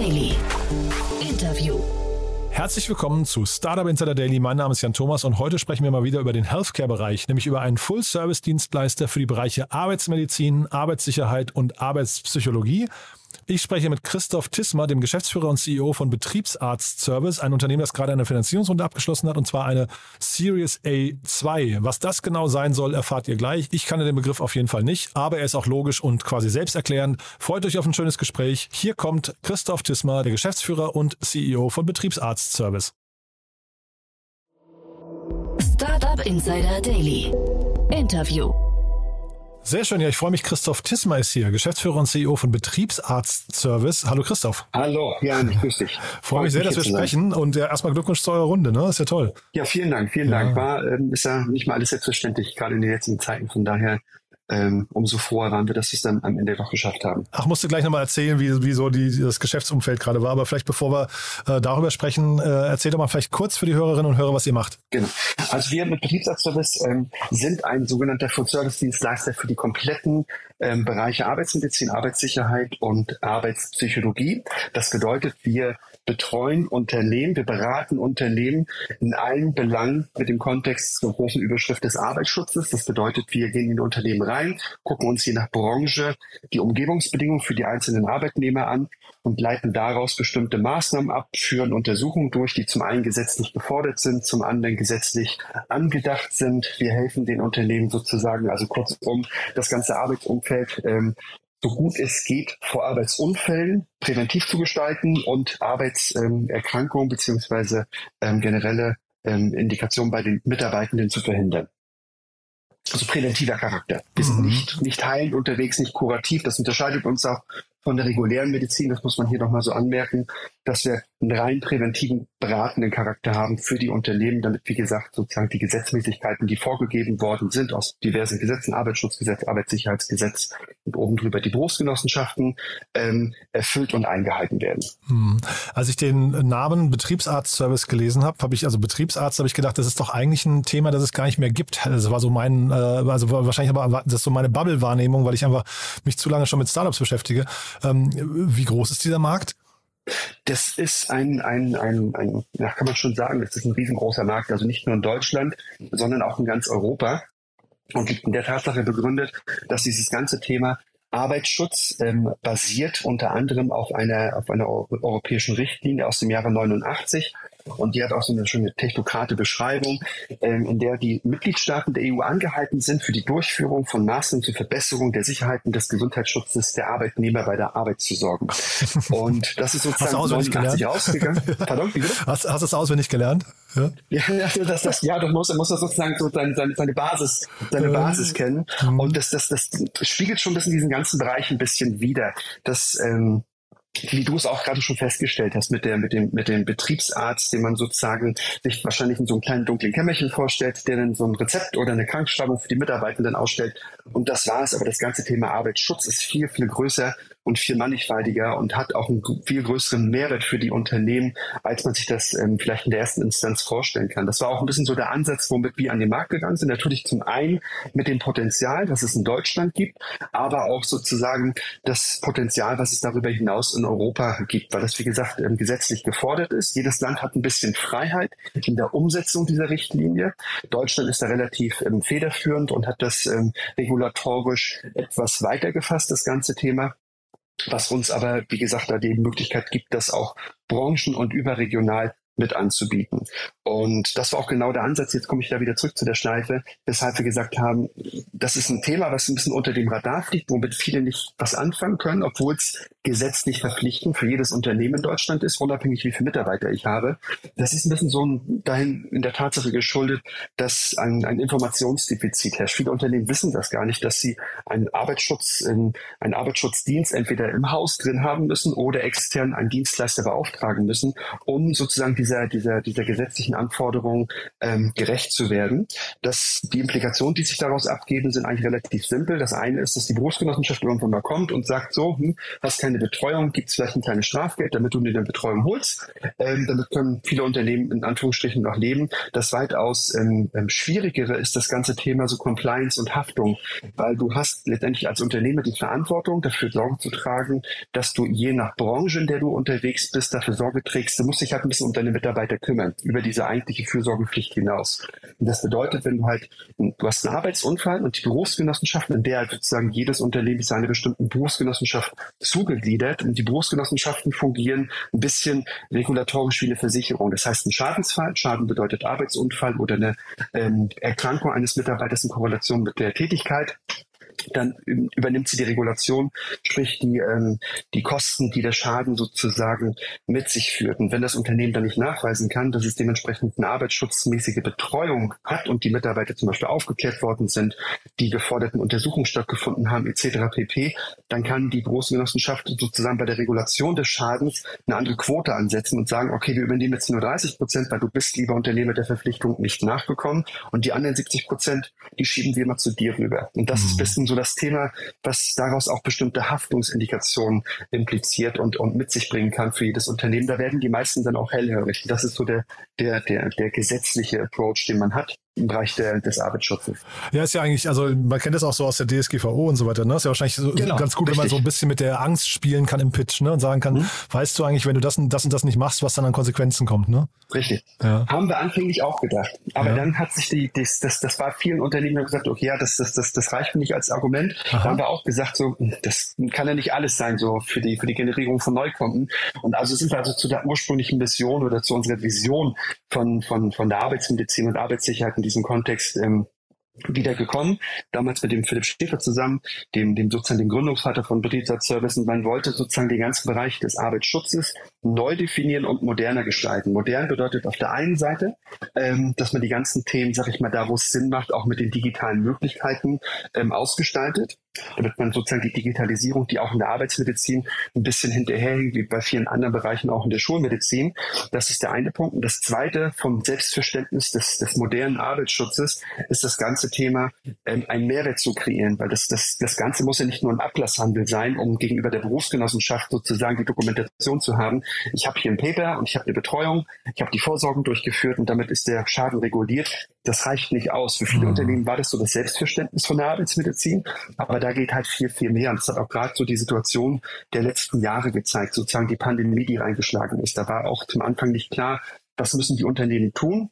Daily. Interview. Herzlich willkommen zu Startup Insider Daily. Mein Name ist Jan Thomas und heute sprechen wir mal wieder über den Healthcare-Bereich, nämlich über einen Full-Service-Dienstleister für die Bereiche Arbeitsmedizin, Arbeitssicherheit und Arbeitspsychologie. Ich spreche mit Christoph Tismer, dem Geschäftsführer und CEO von Betriebsarzt Service, ein Unternehmen, das gerade eine Finanzierungsrunde abgeschlossen hat, und zwar eine Series A2. Was das genau sein soll, erfahrt ihr gleich. Ich kannte den Begriff auf jeden Fall nicht, aber er ist auch logisch und quasi selbsterklärend. Freut euch auf ein schönes Gespräch. Hier kommt Christoph Tismer, der Geschäftsführer und CEO von Betriebsarzt Service. Startup Insider Daily. Interview. Sehr schön, ja, ich freue mich. Christoph Tismer ist hier, Geschäftsführer und CEO von Betriebsarzt Service. Hallo Christoph. Hallo, ja, ich grüße dich. Freue mich sehr, dass wir sprechen und ja, erstmal Glückwunsch zu eurer Runde, ne? Ist ja toll. Ja, vielen Dank, vielen ja. Dank. War, ähm, ist ja nicht mal alles selbstverständlich, gerade in den jetzigen Zeiten. Von daher ähm, umso froher waren wir, dass wir es dann am Ende doch geschafft haben. Ach, musst du gleich nochmal erzählen, wie, wie so die, das Geschäftsumfeld gerade war. Aber vielleicht bevor wir äh, darüber sprechen, äh, erzähl doch mal vielleicht kurz für die Hörerinnen und Hörer, was ihr macht. Genau. Also wir mit Betriebsarztservice ähm, sind ein sogenannter Full-Service-Dienstleister für die kompletten ähm, Bereiche Arbeitsmedizin, Arbeitssicherheit und Arbeitspsychologie. Das bedeutet, wir betreuen Unternehmen, wir beraten Unternehmen in allen Belangen mit dem Kontext zur großen Überschrift des Arbeitsschutzes. Das bedeutet, wir gehen in Unternehmen rein, gucken uns je nach Branche die Umgebungsbedingungen für die einzelnen Arbeitnehmer an und leiten daraus bestimmte Maßnahmen ab, führen Untersuchungen durch, die zum einen gesetzlich gefordert sind, zum anderen gesetzlich angedacht sind. Wir helfen den Unternehmen sozusagen, also kurzum, das ganze Arbeitsumfeld ähm, so gut es geht vor Arbeitsunfällen präventiv zu gestalten und Arbeitserkrankungen beziehungsweise ähm, generelle ähm, Indikationen bei den Mitarbeitenden zu verhindern. Also präventiver Charakter. Wir sind mhm. nicht, nicht heilend unterwegs, nicht kurativ. Das unterscheidet uns auch von der regulären Medizin. Das muss man hier nochmal so anmerken dass wir einen rein präventiven, beratenden Charakter haben für die Unternehmen, damit, wie gesagt, sozusagen die Gesetzmäßigkeiten, die vorgegeben worden sind aus diversen Gesetzen, Arbeitsschutzgesetz, Arbeitssicherheitsgesetz und oben drüber die Berufsgenossenschaften, ähm, erfüllt und eingehalten werden. Hm. Als ich den Namen Betriebsarztservice gelesen habe, habe ich, also Betriebsarzt, habe ich gedacht, das ist doch eigentlich ein Thema, das es gar nicht mehr gibt. Das war so mein, äh, also wahrscheinlich aber das ist so meine Bubble-Wahrnehmung, weil ich einfach mich zu lange schon mit Startups beschäftige. Ähm, wie groß ist dieser Markt? Das ist ein, ein, ein, ein, ja, kann man schon sagen, das ist ein riesengroßer Markt, also nicht nur in Deutschland, sondern auch in ganz Europa und liegt in der Tatsache begründet, dass dieses ganze Thema Arbeitsschutz ähm, basiert unter anderem auf einer, auf einer europäischen Richtlinie aus dem Jahre 89 und die hat auch so eine schöne technokrate Beschreibung, ähm, in der die Mitgliedstaaten der EU angehalten sind, für die Durchführung von Maßnahmen zur Verbesserung der Sicherheit und des Gesundheitsschutzes der Arbeitnehmer bei der Arbeit zu sorgen. Und das ist sozusagen 89 ausgegangen. Pardon, wie? Hast, hast du es auswendig gelernt? Ja, ja, das, das, ja du musst, musst sozusagen so seine, seine, seine Basis, seine ja. Basis kennen. Mhm. Und das, das, das spiegelt schon das in diesen ganzen Bereich ein bisschen wider. Das, ähm, wie du es auch gerade schon festgestellt hast, mit der, mit dem, mit dem Betriebsarzt, den man sozusagen sich wahrscheinlich in so einem kleinen dunklen Kämmerchen vorstellt, der dann so ein Rezept oder eine Krankschreibung für die Mitarbeitenden ausstellt. Und das war es. Aber das ganze Thema Arbeitsschutz ist viel, viel größer und viel mannigfaltiger und hat auch einen viel größeren Mehrwert für die Unternehmen, als man sich das ähm, vielleicht in der ersten Instanz vorstellen kann. Das war auch ein bisschen so der Ansatz, womit wir an den Markt gegangen sind. Natürlich zum einen mit dem Potenzial, das es in Deutschland gibt, aber auch sozusagen das Potenzial, was es darüber hinaus in Europa gibt, weil das, wie gesagt, ähm, gesetzlich gefordert ist. Jedes Land hat ein bisschen Freiheit in der Umsetzung dieser Richtlinie. Deutschland ist da relativ ähm, federführend und hat das ähm, regulatorisch etwas weiter gefasst, das ganze Thema was uns aber, wie gesagt, da die Möglichkeit gibt, das auch branchen- und überregional mit anzubieten. Und das war auch genau der Ansatz. Jetzt komme ich da wieder zurück zu der Schleife, weshalb wir gesagt haben, das ist ein Thema, was ein bisschen unter dem Radar fliegt, womit viele nicht was anfangen können, obwohl es gesetzlich verpflichtend für jedes Unternehmen in Deutschland ist, unabhängig wie viele Mitarbeiter ich habe. Das ist ein bisschen so ein, dahin in der Tatsache geschuldet, dass ein, ein Informationsdefizit herrscht. Viele Unternehmen wissen das gar nicht, dass sie einen Arbeitsschutz, einen Arbeitsschutzdienst entweder im Haus drin haben müssen oder extern einen Dienstleister beauftragen müssen, um sozusagen dieser, dieser, dieser gesetzlichen Anforderungen ähm, gerecht zu werden. Das, die Implikationen, die sich daraus abgeben, sind eigentlich relativ simpel. Das eine ist, dass die Berufsgenossenschaft irgendwann mal kommt und sagt so, hm, hast kein keine Betreuung, gibt es vielleicht ein kleines Strafgeld, damit du dir eine Betreuung holst. Ähm, damit können viele Unternehmen in Anführungsstrichen noch leben. Das weitaus ähm, ähm, schwierigere ist das ganze Thema so Compliance und Haftung, weil du hast letztendlich als Unternehmer die Verantwortung, dafür Sorge zu tragen, dass du je nach Branche, in der du unterwegs bist, dafür Sorge trägst. Du musst dich halt ein bisschen um deine Mitarbeiter kümmern, über diese eigentliche Fürsorgepflicht hinaus. Und das bedeutet, wenn du halt, du hast einen Arbeitsunfall und die Berufsgenossenschaften, in der halt sozusagen jedes Unternehmen seine bestimmten Berufsgenossenschaft zugegliedert und die Berufsgenossenschaften fungieren ein bisschen regulatorisch wie eine Versicherung. Das heißt, ein Schadensfall, Schaden bedeutet Arbeitsunfall oder eine ähm, Erkrankung eines Mitarbeiters in Korrelation mit der Tätigkeit dann übernimmt sie die Regulation, sprich die, ähm, die Kosten, die der Schaden sozusagen mit sich führt. Und wenn das Unternehmen dann nicht nachweisen kann, dass es dementsprechend eine arbeitsschutzmäßige Betreuung hat und die Mitarbeiter zum Beispiel aufgeklärt worden sind, die geforderten Untersuchungen stattgefunden haben, etc. pp., dann kann die Berufsgenossenschaft sozusagen bei der Regulation des Schadens eine andere Quote ansetzen und sagen, okay, wir übernehmen jetzt nur 30 Prozent, weil du bist, lieber Unternehmer, der Verpflichtung nicht nachgekommen und die anderen 70 Prozent, die schieben wir mal zu dir rüber. Und das mhm. ist ein bisschen so das Thema, was daraus auch bestimmte Haftungsindikationen impliziert und, und mit sich bringen kann für jedes Unternehmen. Da werden die meisten dann auch hellhörig. Das ist so der, der, der, der gesetzliche Approach, den man hat im Bereich der, des Arbeitsschutzes. Ja, ist ja eigentlich, also man kennt das auch so aus der DSGVO und so weiter. Ne? Ist ja wahrscheinlich so, genau, ganz gut, richtig. wenn man so ein bisschen mit der Angst spielen kann im Pitch ne? und sagen kann, mhm. weißt du eigentlich, wenn du das und das und das nicht machst, was dann an Konsequenzen kommt. Ne? Richtig. Ja. Haben wir anfänglich auch gedacht. Aber ja. dann hat sich die, das, das, das war vielen Unternehmen gesagt, okay, ja, das, das, das, das reicht mir nicht als Argument. Aha. Da haben wir auch gesagt, so, das kann ja nicht alles sein, so für die, für die Generierung von Neukunden. Und also sind wir also zu der ursprünglichen Mission oder zu unserer Vision von, von, von der Arbeitsmedizin und Arbeitssicherheit in diesem Kontext ähm, wieder gekommen, damals mit dem Philipp Schäfer zusammen, dem, dem sozusagen dem Gründungsvater von Betriebsrat Service. Und man wollte sozusagen den ganzen Bereich des Arbeitsschutzes neu definieren und moderner gestalten. Modern bedeutet auf der einen Seite, ähm, dass man die ganzen Themen, sag ich mal, da wo es Sinn macht, auch mit den digitalen Möglichkeiten ähm, ausgestaltet damit man sozusagen die Digitalisierung, die auch in der Arbeitsmedizin ein bisschen hinterherhängt, wie bei vielen anderen Bereichen auch in der Schulmedizin. Das ist der eine Punkt. Und das zweite vom Selbstverständnis des, des modernen Arbeitsschutzes ist das ganze Thema, ähm, einen Mehrwert zu kreieren, weil das, das, das Ganze muss ja nicht nur ein Ablasshandel sein, um gegenüber der Berufsgenossenschaft sozusagen die Dokumentation zu haben. Ich habe hier ein Paper und ich habe eine Betreuung, ich habe die Vorsorgen durchgeführt und damit ist der Schaden reguliert. Das reicht nicht aus. Für viele mhm. Unternehmen war das so das Selbstverständnis von der Arbeitsmedizin, aber da geht halt viel, viel mehr. Und das hat auch gerade so die Situation der letzten Jahre gezeigt, sozusagen die Pandemie, die reingeschlagen ist. Da war auch zum Anfang nicht klar, was müssen die Unternehmen tun,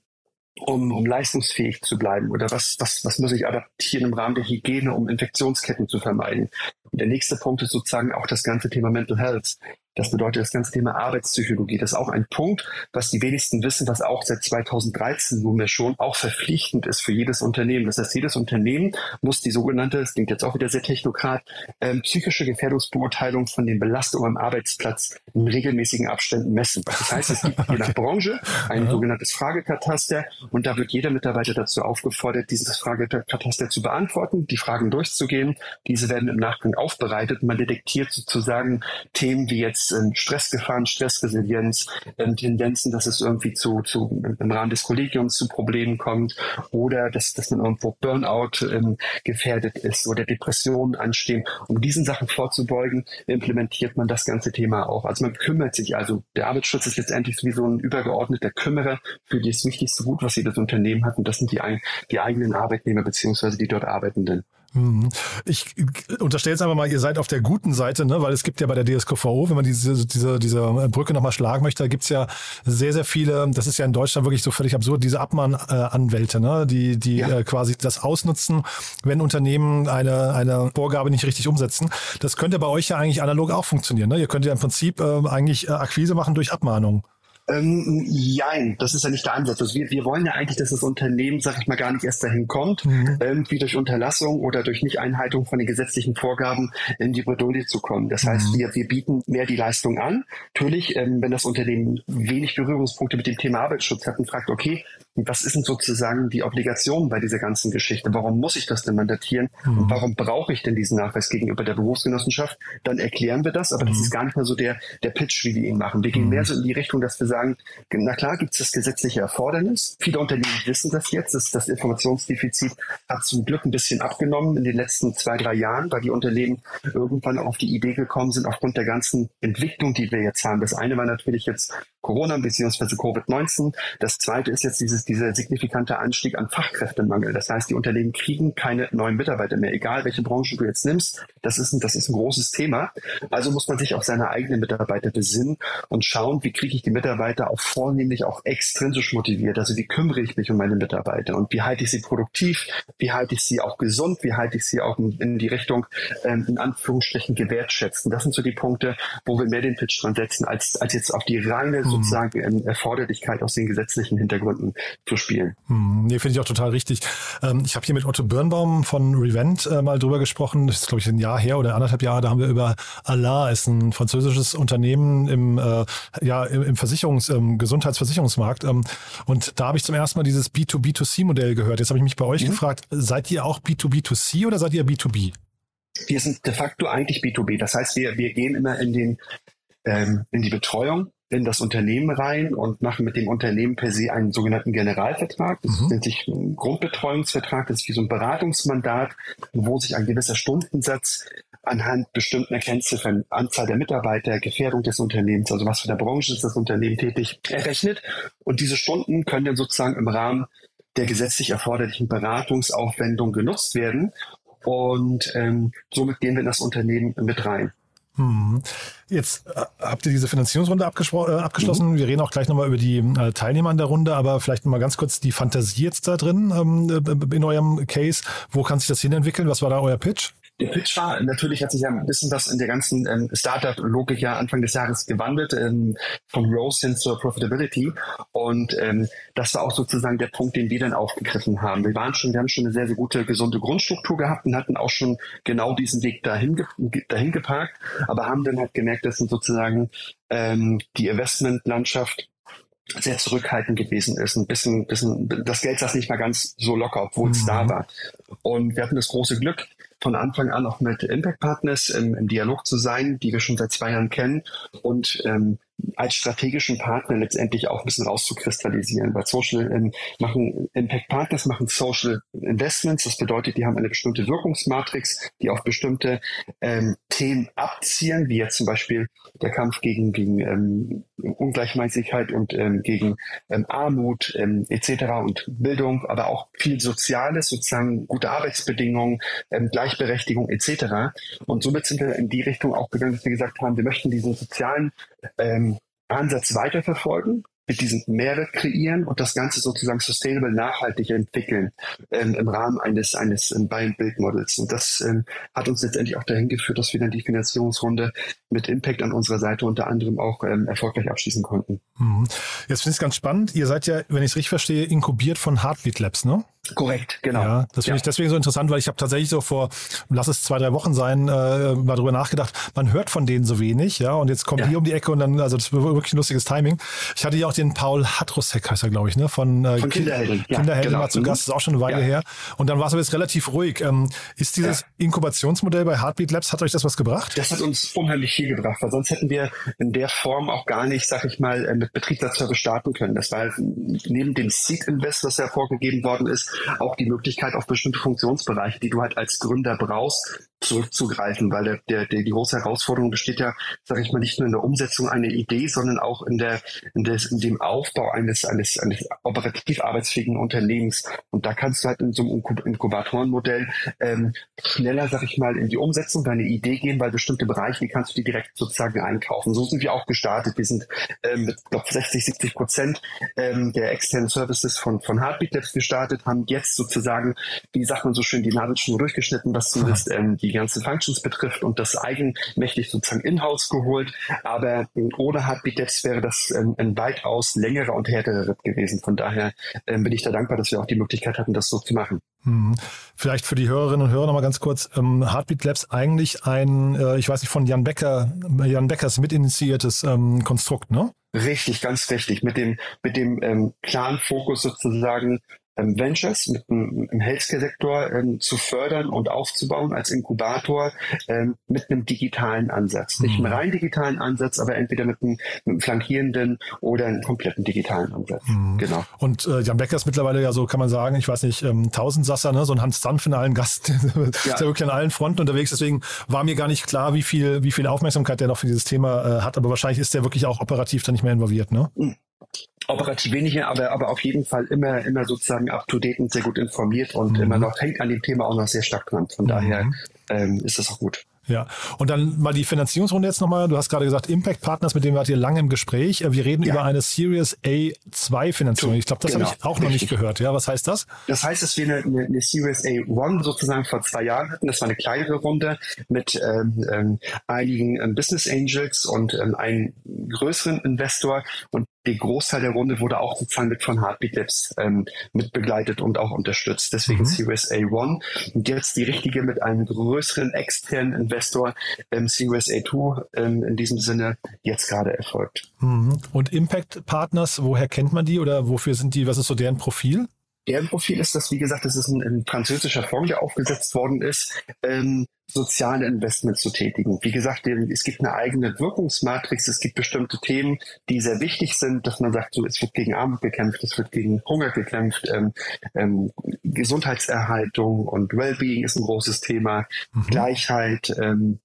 um, um leistungsfähig zu bleiben? Oder was, was, was muss ich adaptieren im Rahmen der Hygiene, um Infektionsketten zu vermeiden? Und der nächste Punkt ist sozusagen auch das ganze Thema Mental Health. Das bedeutet das ganze Thema Arbeitspsychologie. Das ist auch ein Punkt, was die wenigsten wissen, was auch seit 2013 nunmehr schon auch verpflichtend ist für jedes Unternehmen. Das heißt, jedes Unternehmen muss die sogenannte, das klingt jetzt auch wieder sehr technokrat, ähm, psychische Gefährdungsbeurteilung von den Belastungen am Arbeitsplatz in regelmäßigen Abständen messen. Das heißt, es gibt je nach Branche ein ja. sogenanntes Fragekataster und da wird jeder Mitarbeiter dazu aufgefordert, dieses Fragekataster zu beantworten, die Fragen durchzugehen. Diese werden im Nachgang aufbereitet. Man detektiert sozusagen Themen wie jetzt ähm, Stressgefahren, Stressresilienz, ähm, Tendenzen, dass es irgendwie zu, zu im Rahmen des Kollegiums zu Problemen kommt oder dass, dass man irgendwo Burnout ähm, gefährdet ist oder Depressionen anstehen. Um diesen Sachen vorzubeugen, implementiert man das ganze Thema auch. Also man kümmert sich, also der Arbeitsschutz ist letztendlich wie so ein übergeordneter Kümmerer für das wichtigste Gut, was jedes Unternehmen hat und das sind die, die eigenen Arbeitnehmer beziehungsweise die dort Arbeitenden. Mhm. Ich unterstelle jetzt einfach mal, ihr seid auf der guten Seite, ne? weil es gibt ja bei der DSGVO, wenn man diese, diese, diese Brücke nochmal schlagen möchte, da gibt's ja sehr, sehr viele, das ist ja in Deutschland wirklich so völlig absurd, diese Abmahnanwälte, ne? die, die ja. äh, quasi das ausnutzen, wenn Unternehmen eine, eine Vorgabe nicht richtig umsetzen. Das könnte bei euch ja eigentlich analog auch funktionieren. Ne? Ihr könnt ja im Prinzip äh, eigentlich Akquise machen durch Abmahnung. Ähm, jein, das ist ja nicht der Ansatz. Also wir, wir wollen ja eigentlich, dass das Unternehmen, sag ich mal, gar nicht erst dahin kommt, mhm. irgendwie durch Unterlassung oder durch Nicht-Einhaltung von den gesetzlichen Vorgaben in die Bredouille zu kommen. Das mhm. heißt, wir, wir bieten mehr die Leistung an. Natürlich, ähm, wenn das Unternehmen wenig Berührungspunkte mit dem Thema Arbeitsschutz hat und fragt, okay, was ist denn sozusagen die Obligation bei dieser ganzen Geschichte? Warum muss ich das denn mandatieren? Mhm. Und warum brauche ich denn diesen Nachweis gegenüber der Berufsgenossenschaft? Dann erklären wir das, aber mhm. das ist gar nicht mehr so der, der Pitch, wie wir ihn machen. Wir gehen mhm. mehr so in die Richtung, dass wir sagen, na klar gibt es das gesetzliche Erfordernis. Viele Unternehmen wissen das jetzt. Das, das Informationsdefizit hat zum Glück ein bisschen abgenommen in den letzten zwei, drei Jahren, weil die Unternehmen irgendwann auf die Idee gekommen sind, aufgrund der ganzen Entwicklung, die wir jetzt haben. Das eine war natürlich jetzt Corona bzw. Covid-19. Das zweite ist jetzt dieses, dieser signifikante Anstieg an Fachkräftemangel. Das heißt, die Unternehmen kriegen keine neuen Mitarbeiter mehr, egal welche Branche du jetzt nimmst. Das ist ein, das ist ein großes Thema. Also muss man sich auf seine eigenen Mitarbeiter besinnen und schauen, wie kriege ich die Mitarbeiter auch vornehmlich auch extrinsisch motiviert. Also wie kümmere ich mich um meine Mitarbeiter und wie halte ich sie produktiv, wie halte ich sie auch gesund, wie halte ich sie auch in, in die Richtung ähm, in Anführungsstrichen gewertschätzen. Das sind so die Punkte, wo wir mehr den Pitch dran setzen, als, als jetzt auf die reine hm. sozusagen ähm, Erforderlichkeit aus den gesetzlichen Hintergründen zu spielen. Hm. Nee, finde ich auch total richtig. Ähm, ich habe hier mit Otto Birnbaum von Revent äh, mal drüber gesprochen. Das ist, glaube ich, ein Jahr her oder anderthalb Jahre. Da haben wir über Allah, ist ein französisches Unternehmen im, äh, ja, im, im Versicherungs-, im Gesundheitsversicherungsmarkt. Ähm, und da habe ich zum ersten Mal dieses B2B2C-Modell gehört. Jetzt habe ich mich bei euch mhm. gefragt, seid ihr auch B2B2C oder seid ihr B2B? Wir sind de facto eigentlich B2B. Das heißt, wir, wir gehen immer in den ähm, in die Betreuung in das Unternehmen rein und machen mit dem Unternehmen per se einen sogenannten Generalvertrag. Das mhm. nennt sich ein Grundbetreuungsvertrag. Das ist wie so ein Beratungsmandat, wo sich ein gewisser Stundensatz anhand bestimmter Kennziffern, Anzahl der Mitarbeiter, Gefährdung des Unternehmens, also was für eine Branche ist das Unternehmen tätig, errechnet. Und diese Stunden können dann sozusagen im Rahmen der gesetzlich erforderlichen Beratungsaufwendung genutzt werden. Und ähm, somit gehen wir in das Unternehmen mit rein. Hm. Jetzt äh, habt ihr diese Finanzierungsrunde äh, abgeschlossen. Mhm. Wir reden auch gleich nochmal über die äh, Teilnehmer an der Runde, aber vielleicht nochmal ganz kurz die Fantasie jetzt da drin ähm, äh, in eurem Case. Wo kann sich das hinentwickeln? Was war da euer Pitch? Der Pitch war, natürlich hat sich ja ein bisschen was in der ganzen ähm, Startup-Logik ja Anfang des Jahres gewandelt, ähm, von Growth hin zur Profitability. Und ähm, das war auch sozusagen der Punkt, den wir dann aufgegriffen haben. Wir waren schon, wir haben schon eine sehr, sehr gute, gesunde Grundstruktur gehabt und hatten auch schon genau diesen Weg dahin, dahin geparkt, aber haben dann halt gemerkt, dass sozusagen ähm, die Investmentlandschaft sehr zurückhaltend gewesen ist. Ein bisschen, bisschen, das Geld saß nicht mal ganz so locker, obwohl es mhm. da war. Und wir hatten das große Glück, von Anfang an auch mit Impact Partners im, im Dialog zu sein, die wir schon seit zwei Jahren kennen. Und ähm, als strategischen Partner letztendlich auch ein bisschen rauszukristallisieren. Weil Social ähm, machen, Impact Partners machen Social Investments. Das bedeutet, die haben eine bestimmte Wirkungsmatrix, die auf bestimmte ähm, Themen abzielen, wie jetzt zum Beispiel der Kampf gegen, gegen ähm, Ungleichmäßigkeit und ähm, gegen ähm, Armut ähm, etc. und Bildung, aber auch viel Soziales, sozusagen gute Arbeitsbedingungen, ähm, Gleichberechtigung etc. Und somit sind wir in die Richtung auch gegangen, dass wir gesagt haben, wir möchten diesen sozialen ähm, Ansatz weiterverfolgen, mit diesem Mehrwert kreieren und das Ganze sozusagen sustainable nachhaltig entwickeln ähm, im Rahmen eines eines ähm, Buy and Build Models. Und das ähm, hat uns letztendlich auch dahin geführt, dass wir dann die Finanzierungsrunde mit Impact an unserer Seite unter anderem auch ähm, erfolgreich abschließen konnten. Mhm. Jetzt finde ich es ganz spannend. Ihr seid ja, wenn ich es richtig verstehe, inkubiert von Heartbeat Labs, ne? Korrekt, genau. Ja, das finde ja. ich deswegen so interessant, weil ich habe tatsächlich so vor, lass es zwei, drei Wochen sein, äh, mal drüber nachgedacht, man hört von denen so wenig, ja, und jetzt kommt ja. die um die Ecke und dann, also das war wirklich ein lustiges Timing. Ich hatte ja auch den Paul Hatrusek, heißt er, glaube ich, ne, von, äh, von Kinderhelden. Ja, Kinderhelden genau. mal zu mhm. Gast, ist auch schon eine Weile her. Und dann war es aber jetzt relativ ruhig. Ähm, ist dieses Inkubationsmodell bei Heartbeat Labs, hat euch das was gebracht? Das hat uns unheimlich viel gebracht, weil sonst hätten wir in der Form auch gar nicht, sag ich mal, äh, mit Betriebsservice starten können. Das war neben dem Seed Invest, was ja vorgegeben worden ist, auch die Möglichkeit, auf bestimmte Funktionsbereiche, die du halt als Gründer brauchst, zurückzugreifen, weil der, der, der, die große Herausforderung besteht ja, sage ich mal, nicht nur in der Umsetzung einer Idee, sondern auch in der in, des, in dem Aufbau eines eines eines operativ arbeitsfähigen Unternehmens. Und da kannst du halt in so einem Inkubatorenmodell ähm, schneller, sag ich mal, in die Umsetzung deiner Idee gehen, weil bestimmte Bereiche, die kannst du dir direkt sozusagen einkaufen. So sind wir auch gestartet. Wir sind ähm, mit glaub, 60, 70 Prozent ähm, der externen Services von von Heartbeat Labs gestartet, haben jetzt sozusagen, wie sagt man so schön, die Nadel schon durchgeschnitten, was zumindest ähm, die die ganzen Functions betrifft und das eigenmächtig sozusagen in-house geholt. Aber ohne Heartbeat Labs wäre das ähm, ein weitaus längerer und härterer Ritt gewesen. Von daher ähm, bin ich da dankbar, dass wir auch die Möglichkeit hatten, das so zu machen. Hm. Vielleicht für die Hörerinnen und Hörer nochmal ganz kurz. Ähm, Heartbeat Labs eigentlich ein, äh, ich weiß nicht, von Jan Becker, Jan Beckers mitinitiiertes ähm, Konstrukt, ne? Richtig, ganz richtig. Mit dem, mit dem ähm, klaren Fokus sozusagen, ähm, Ventures mit dem, im Healthcare-Sektor ähm, zu fördern und aufzubauen als Inkubator ähm, mit einem digitalen Ansatz. Nicht mhm. rein digitalen Ansatz, aber entweder mit einem, mit einem flankierenden oder einem kompletten digitalen Ansatz. Mhm. Genau. Und äh, Jan Becker ist mittlerweile ja so, kann man sagen, ich weiß nicht, ähm, Tausendsasser, ne? so ein Hans Zanf in allen Gast, ja. ist ja wirklich an allen Fronten unterwegs. Deswegen war mir gar nicht klar, wie viel, wie viel Aufmerksamkeit der noch für dieses Thema äh, hat. Aber wahrscheinlich ist der wirklich auch operativ da nicht mehr involviert, ne? Mhm operativ weniger, aber, aber auf jeden Fall immer, immer sozusagen up to date und sehr gut informiert und mhm. immer noch hängt an dem Thema auch noch sehr stark dran. Von mhm. daher ähm, ist das auch gut. Ja, und dann mal die Finanzierungsrunde jetzt nochmal. Du hast gerade gesagt, Impact Partners, mit denen wart ihr lange im Gespräch. Wir reden ja. über eine Series A2 Finanzierung. Ich glaube, das genau. habe ich auch noch nicht gehört. Ja, was heißt das? Das heißt, dass wir eine, eine, eine Series A1 sozusagen vor zwei Jahren hatten. Das war eine kleinere Runde mit ähm, ähm, einigen ähm, Business Angels und ähm, einem größeren Investor. Und der Großteil der Runde wurde auch sozusagen mit von Heartbeat Labs ähm, mit begleitet und auch unterstützt. Deswegen mhm. Series A1. Und jetzt die richtige mit einem größeren externen Investor, ähm, Series A2 ähm, in diesem Sinne, jetzt gerade erfolgt. Mhm. Und Impact Partners, woher kennt man die oder wofür sind die, was ist so deren Profil? Deren Profil ist das, wie gesagt, das ist ein, ein französischer Fonds, der aufgesetzt worden ist. Ähm, soziale Investments zu tätigen. Wie gesagt, es gibt eine eigene Wirkungsmatrix, es gibt bestimmte Themen, die sehr wichtig sind, dass man sagt, so, es wird gegen Armut gekämpft, es wird gegen Hunger gekämpft, ähm, ähm, Gesundheitserhaltung und Wellbeing ist ein großes Thema, mhm. Gleichheit, ähm,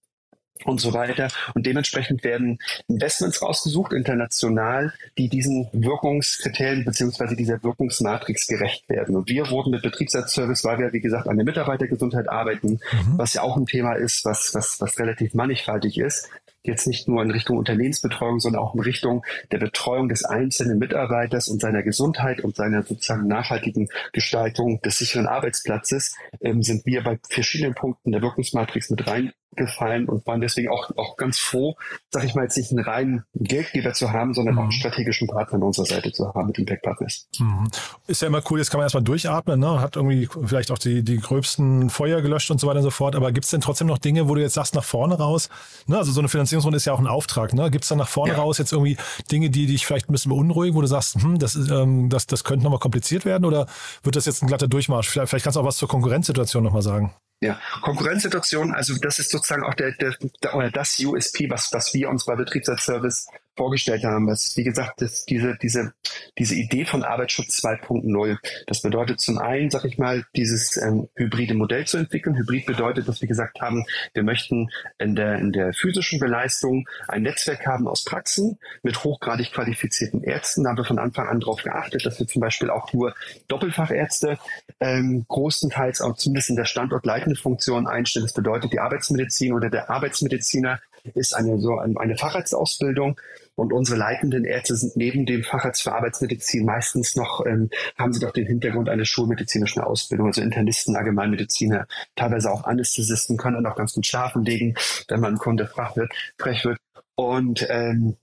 und so weiter. Und dementsprechend werden Investments rausgesucht, international, die diesen Wirkungskriterien beziehungsweise dieser Wirkungsmatrix gerecht werden. Und wir wurden mit Betriebsservice, weil wir, wie gesagt, an der Mitarbeitergesundheit arbeiten, mhm. was ja auch ein Thema ist, was, was, was relativ mannigfaltig ist, jetzt nicht nur in Richtung Unternehmensbetreuung, sondern auch in Richtung der Betreuung des einzelnen Mitarbeiters und seiner Gesundheit und seiner sozusagen nachhaltigen Gestaltung des sicheren Arbeitsplatzes, ähm, sind wir bei verschiedenen Punkten der Wirkungsmatrix mit rein gefallen und waren deswegen auch, auch ganz froh, sag ich mal, jetzt nicht einen reinen Geldgeber zu haben, sondern mhm. auch einen strategischen Partner an unserer Seite zu haben mit Impact Partners. Mhm. Ist ja immer cool, jetzt kann man erstmal durchatmen, ne? hat irgendwie vielleicht auch die, die gröbsten Feuer gelöscht und so weiter und so fort, aber gibt es denn trotzdem noch Dinge, wo du jetzt sagst, nach vorne raus, ne? also so eine Finanzierungsrunde ist ja auch ein Auftrag, ne? gibt es dann nach vorne ja. raus jetzt irgendwie Dinge, die dich vielleicht ein bisschen beunruhigen, wo du sagst, hm, das, ist, ähm, das, das könnte nochmal kompliziert werden oder wird das jetzt ein glatter Durchmarsch? Vielleicht, vielleicht kannst du auch was zur Konkurrenzsituation nochmal sagen. Ja, Konkurrenzsituation, also das ist sozusagen auch der, der, der das USP, was, was wir uns bei Betriebsservice vorgestellt haben. Das, wie gesagt, das, diese, diese, diese Idee von Arbeitsschutz 2.0. Das bedeutet zum einen, sag ich mal, dieses ähm, hybride Modell zu entwickeln. Hybrid bedeutet, dass wir gesagt haben, wir möchten in der, in der physischen Beleistung ein Netzwerk haben aus Praxen mit hochgradig qualifizierten Ärzten. Da haben wir von Anfang an darauf geachtet, dass wir zum Beispiel auch nur Doppelfachärzte ähm, großenteils auch zumindest in der standortleitenden Funktion einstellen. Das bedeutet, die Arbeitsmedizin oder der Arbeitsmediziner ist eine so eine Facharztausbildung und unsere leitenden Ärzte sind neben dem Facharzt für Arbeitsmedizin meistens noch, ähm, haben sie doch den Hintergrund einer schulmedizinischen Ausbildung, also Internisten, Allgemeinmediziner, teilweise auch Anästhesisten, können dann auch ganz gut schlafen legen, wenn man Kunde frech wird. Frech wird. Und ähm,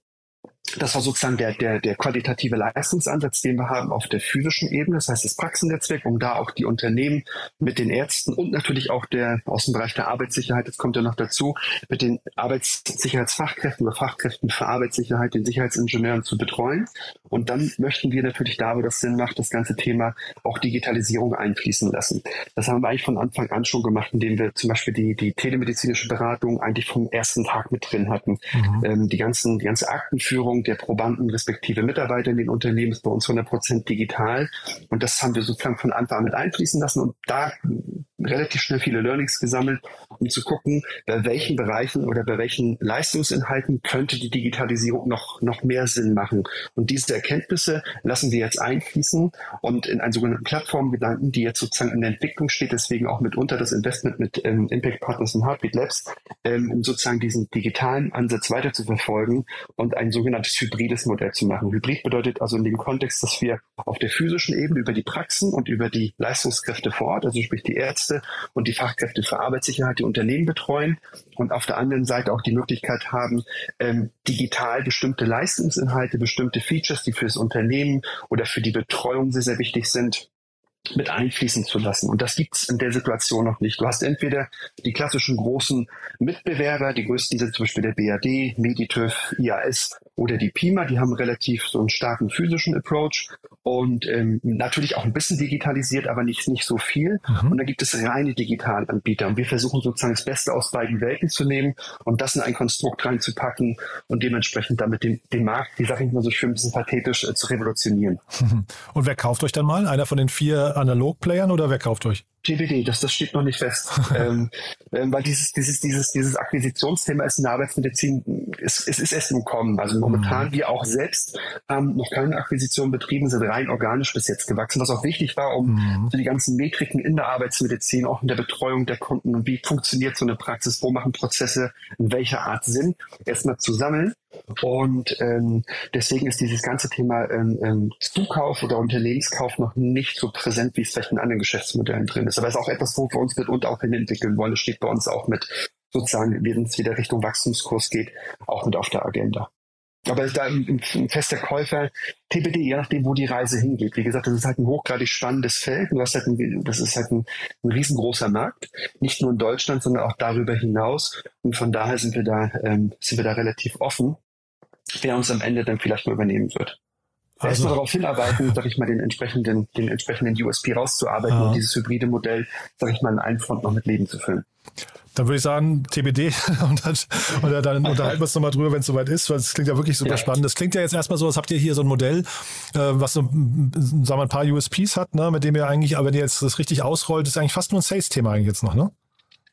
das war sozusagen der, der, der qualitative Leistungsansatz, den wir haben auf der physischen Ebene, das heißt das Praxennetzwerk, um da auch die Unternehmen mit den Ärzten und natürlich auch der aus dem Bereich der Arbeitssicherheit, das kommt ja noch dazu, mit den Arbeitssicherheitsfachkräften oder Fachkräften für Arbeitssicherheit, den Sicherheitsingenieuren zu betreuen. Und dann möchten wir natürlich da, wo das Sinn macht, das ganze Thema auch Digitalisierung einfließen lassen. Das haben wir eigentlich von Anfang an schon gemacht, indem wir zum Beispiel die, die telemedizinische Beratung eigentlich vom ersten Tag mit drin hatten. Mhm. Ähm, die ganzen, die ganze Aktenführung, Betreuung der Probanden respektive Mitarbeiter in den Unternehmen ist bei uns 100% digital. Und das haben wir sozusagen von Anfang an mit einfließen lassen und da relativ schnell viele Learnings gesammelt, um zu gucken, bei welchen Bereichen oder bei welchen Leistungsinhalten könnte die Digitalisierung noch, noch mehr Sinn machen. Und diese Erkenntnisse lassen wir jetzt einfließen und in einen sogenannten Plattformgedanken, die jetzt sozusagen in der Entwicklung steht, deswegen auch mitunter das Investment mit ähm, Impact Partners und Heartbeat Labs, ähm, um sozusagen diesen digitalen Ansatz weiter zu verfolgen und ein sogenanntes möglichst hybrides Modell zu machen. Hybrid bedeutet also in dem Kontext, dass wir auf der physischen Ebene über die Praxen und über die Leistungskräfte vor Ort, also sprich die Ärzte und die Fachkräfte für Arbeitssicherheit, die Unternehmen betreuen und auf der anderen Seite auch die Möglichkeit haben, ähm, digital bestimmte Leistungsinhalte, bestimmte Features, die für das Unternehmen oder für die Betreuung sehr, sehr wichtig sind, mit einfließen zu lassen. Und das gibt's in der Situation noch nicht. Du hast entweder die klassischen großen Mitbewerber, die größten sind zum Beispiel der BAD, Meditüv, IAS oder die PIMA, die haben relativ so einen starken physischen Approach und ähm, natürlich auch ein bisschen digitalisiert, aber nicht, nicht so viel. Mhm. Und dann gibt es reine Digitalanbieter. Und wir versuchen sozusagen das Beste aus beiden Welten zu nehmen und das in ein Konstrukt reinzupacken und dementsprechend damit den, den Markt, die Sache ich mal so schön ein bisschen pathetisch, äh, zu revolutionieren. Und wer kauft euch dann mal? Einer von den vier Analog-Playern oder wer kauft euch? TBD, das, das steht noch nicht fest. ähm, ähm, weil dieses, dieses, dieses, dieses Akquisitionsthema ist in der Arbeitsmedizin, es, es ist erst im Kommen. Also momentan, mhm. wir auch selbst haben noch keine Akquisition betrieben, sind rein organisch bis jetzt gewachsen, was auch wichtig war, um mhm. so die ganzen Metriken in der Arbeitsmedizin, auch in der Betreuung der Kunden und wie funktioniert so eine Praxis, wo machen Prozesse in welcher Art Sinn, erstmal zu sammeln. Und ähm, deswegen ist dieses ganze Thema ähm, ähm, Zukauf oder Unternehmenskauf noch nicht so präsent, wie es vielleicht in anderen Geschäftsmodellen drin ist. Aber es ist auch etwas, wo wir uns mitunter auch hin entwickeln wollen. Das steht bei uns auch mit sozusagen, wenn es wieder Richtung Wachstumskurs geht, auch mit auf der Agenda. Aber da ein, ein fester Käufer, TBD, je nachdem, wo die Reise hingeht. Wie gesagt, das ist halt ein hochgradig spannendes Feld. Du hast halt ein, das ist halt ein, ein, riesengroßer Markt. Nicht nur in Deutschland, sondern auch darüber hinaus. Und von daher sind wir da, ähm, sind wir da relativ offen, wer uns am Ende dann vielleicht mal übernehmen wird. Also, Erstmal darauf hinarbeiten, sag ich mal, den entsprechenden, den entsprechenden USP rauszuarbeiten ja. und dieses hybride Modell, sag ich mal, in einen Front noch mit Leben zu füllen. Dann würde ich sagen, TBD und dann, oder dann unterhalten wir uns nochmal drüber, wenn es soweit ist, weil es klingt ja wirklich super ja. spannend. Das klingt ja jetzt erstmal so, als habt ihr hier so ein Modell, äh, was so, sagen wir, ein paar USPs hat, ne, mit dem ihr eigentlich, aber wenn ihr jetzt das richtig ausrollt, ist eigentlich fast nur ein Sales-Thema eigentlich jetzt noch, ne?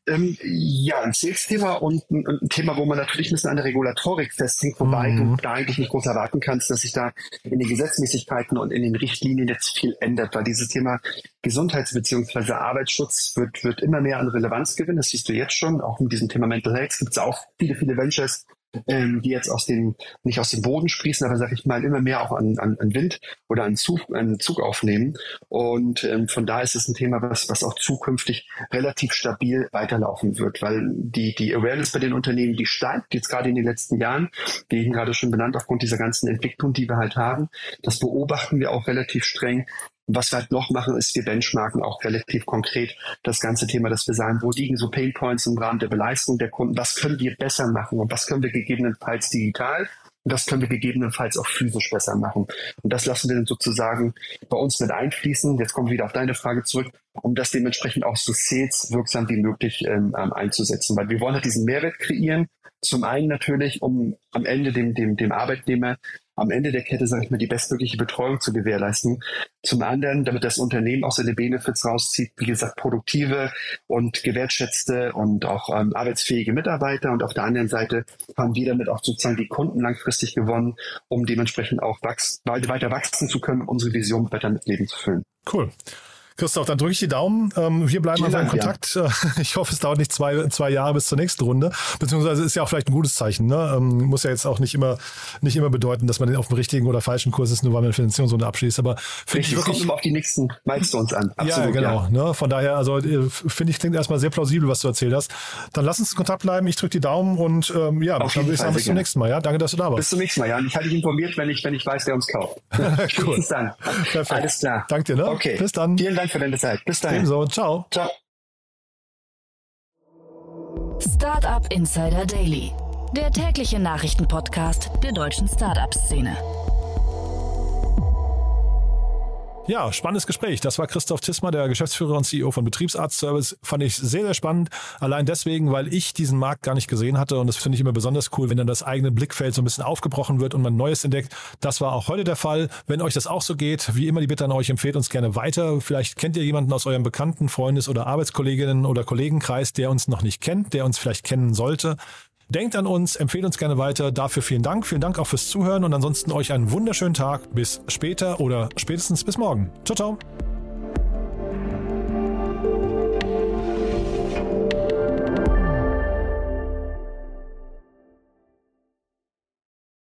Ähm, ja, ein Sales-Thema und ein, ein, Thema, wo man natürlich ein bisschen an der Regulatorik festhängt, wobei mhm. du da eigentlich nicht groß erwarten kannst, dass sich da in den Gesetzmäßigkeiten und in den Richtlinien jetzt viel ändert, weil dieses Thema Gesundheits- bzw. Arbeitsschutz wird, wird immer mehr an Relevanz gewinnen. Das siehst du jetzt schon. Auch mit diesem Thema Mental Health gibt es auch viele, viele Ventures, ähm, die jetzt aus dem, nicht aus dem Boden sprießen, aber sag ich mal, immer mehr auch an, an, an Wind oder an Zug, an Zug aufnehmen. Und ähm, von da ist es ein Thema, was, was auch zukünftig relativ stabil weiterlaufen wird, weil die, die Awareness bei den Unternehmen, die steigt jetzt gerade in den letzten Jahren, wie eben gerade schon benannt, aufgrund dieser ganzen Entwicklung, die wir halt haben. Das beobachten wir auch relativ streng. Was wir halt noch machen, ist, wir benchmarken auch relativ konkret das ganze Thema, dass wir sagen, wo liegen so Pain Points im Rahmen der Beleistung der Kunden, was können wir besser machen und was können wir gegebenenfalls digital und das können wir gegebenenfalls auch physisch besser machen. Und das lassen wir dann sozusagen bei uns mit einfließen. Jetzt kommen wir wieder auf deine Frage zurück, um das dementsprechend auch so sales wirksam wie möglich ähm, einzusetzen. Weil wir wollen halt diesen Mehrwert kreieren. Zum einen natürlich, um am Ende dem, dem, dem Arbeitnehmer am Ende der Kette, sage ich mal, die bestmögliche Betreuung zu gewährleisten. Zum anderen, damit das Unternehmen auch seine Benefits rauszieht, wie gesagt, produktive und gewertschätzte und auch ähm, arbeitsfähige Mitarbeiter. Und auf der anderen Seite haben wir damit auch sozusagen die Kunden langfristig gewonnen, um dementsprechend auch wachs weiter wachsen zu können, unsere Vision weiter mit Leben zu füllen. Cool. Christoph, dann drücke ich die Daumen. Ähm, wir bleiben einfach in Kontakt. Ja. Ich hoffe, es dauert nicht zwei, zwei Jahre bis zur nächsten Runde. Beziehungsweise ist ja auch vielleicht ein gutes Zeichen. Ne? Ähm, muss ja jetzt auch nicht immer, nicht immer bedeuten, dass man auf dem richtigen oder falschen Kurs ist, nur weil man eine Finanzierungsrunde abschließt. Aber finde ich wirklich. Kommt immer auf die nächsten Milestones an. Absolut, ja, genau. Ja. Ne? Von daher, also äh, finde ich, klingt erstmal sehr plausibel, was du erzählt hast. Dann lass uns in Kontakt bleiben. Ich drücke die Daumen und ähm, ja, auf dann würde ich sagen, bis zum nächsten Mal. Ja, danke, dass du da warst. Bis zum nächsten Mal, ja. Und ich halte dich informiert, wenn ich, wenn ich weiß, wer uns kauft. cool. Bis dann. Perfekt. Alles klar. Danke dir, ne? Okay. Bis dann. Vielen Dank für deine Zeit. Bis dann dahin. Ebenso. Ciao. Ciao. Startup Insider Daily, der tägliche Nachrichtenpodcast der deutschen Startup-Szene. Ja, spannendes Gespräch. Das war Christoph Tismer, der Geschäftsführer und CEO von Betriebsarztservice. Fand ich sehr, sehr spannend. Allein deswegen, weil ich diesen Markt gar nicht gesehen hatte. Und das finde ich immer besonders cool, wenn dann das eigene Blickfeld so ein bisschen aufgebrochen wird und man Neues entdeckt. Das war auch heute der Fall. Wenn euch das auch so geht, wie immer die Bitte an euch, empfehlt uns gerne weiter. Vielleicht kennt ihr jemanden aus eurem bekannten Freundes- oder Arbeitskolleginnen oder Kollegenkreis, der uns noch nicht kennt, der uns vielleicht kennen sollte. Denkt an uns, empfehlt uns gerne weiter. Dafür vielen Dank. Vielen Dank auch fürs Zuhören und ansonsten euch einen wunderschönen Tag. Bis später oder spätestens bis morgen. Ciao, ciao.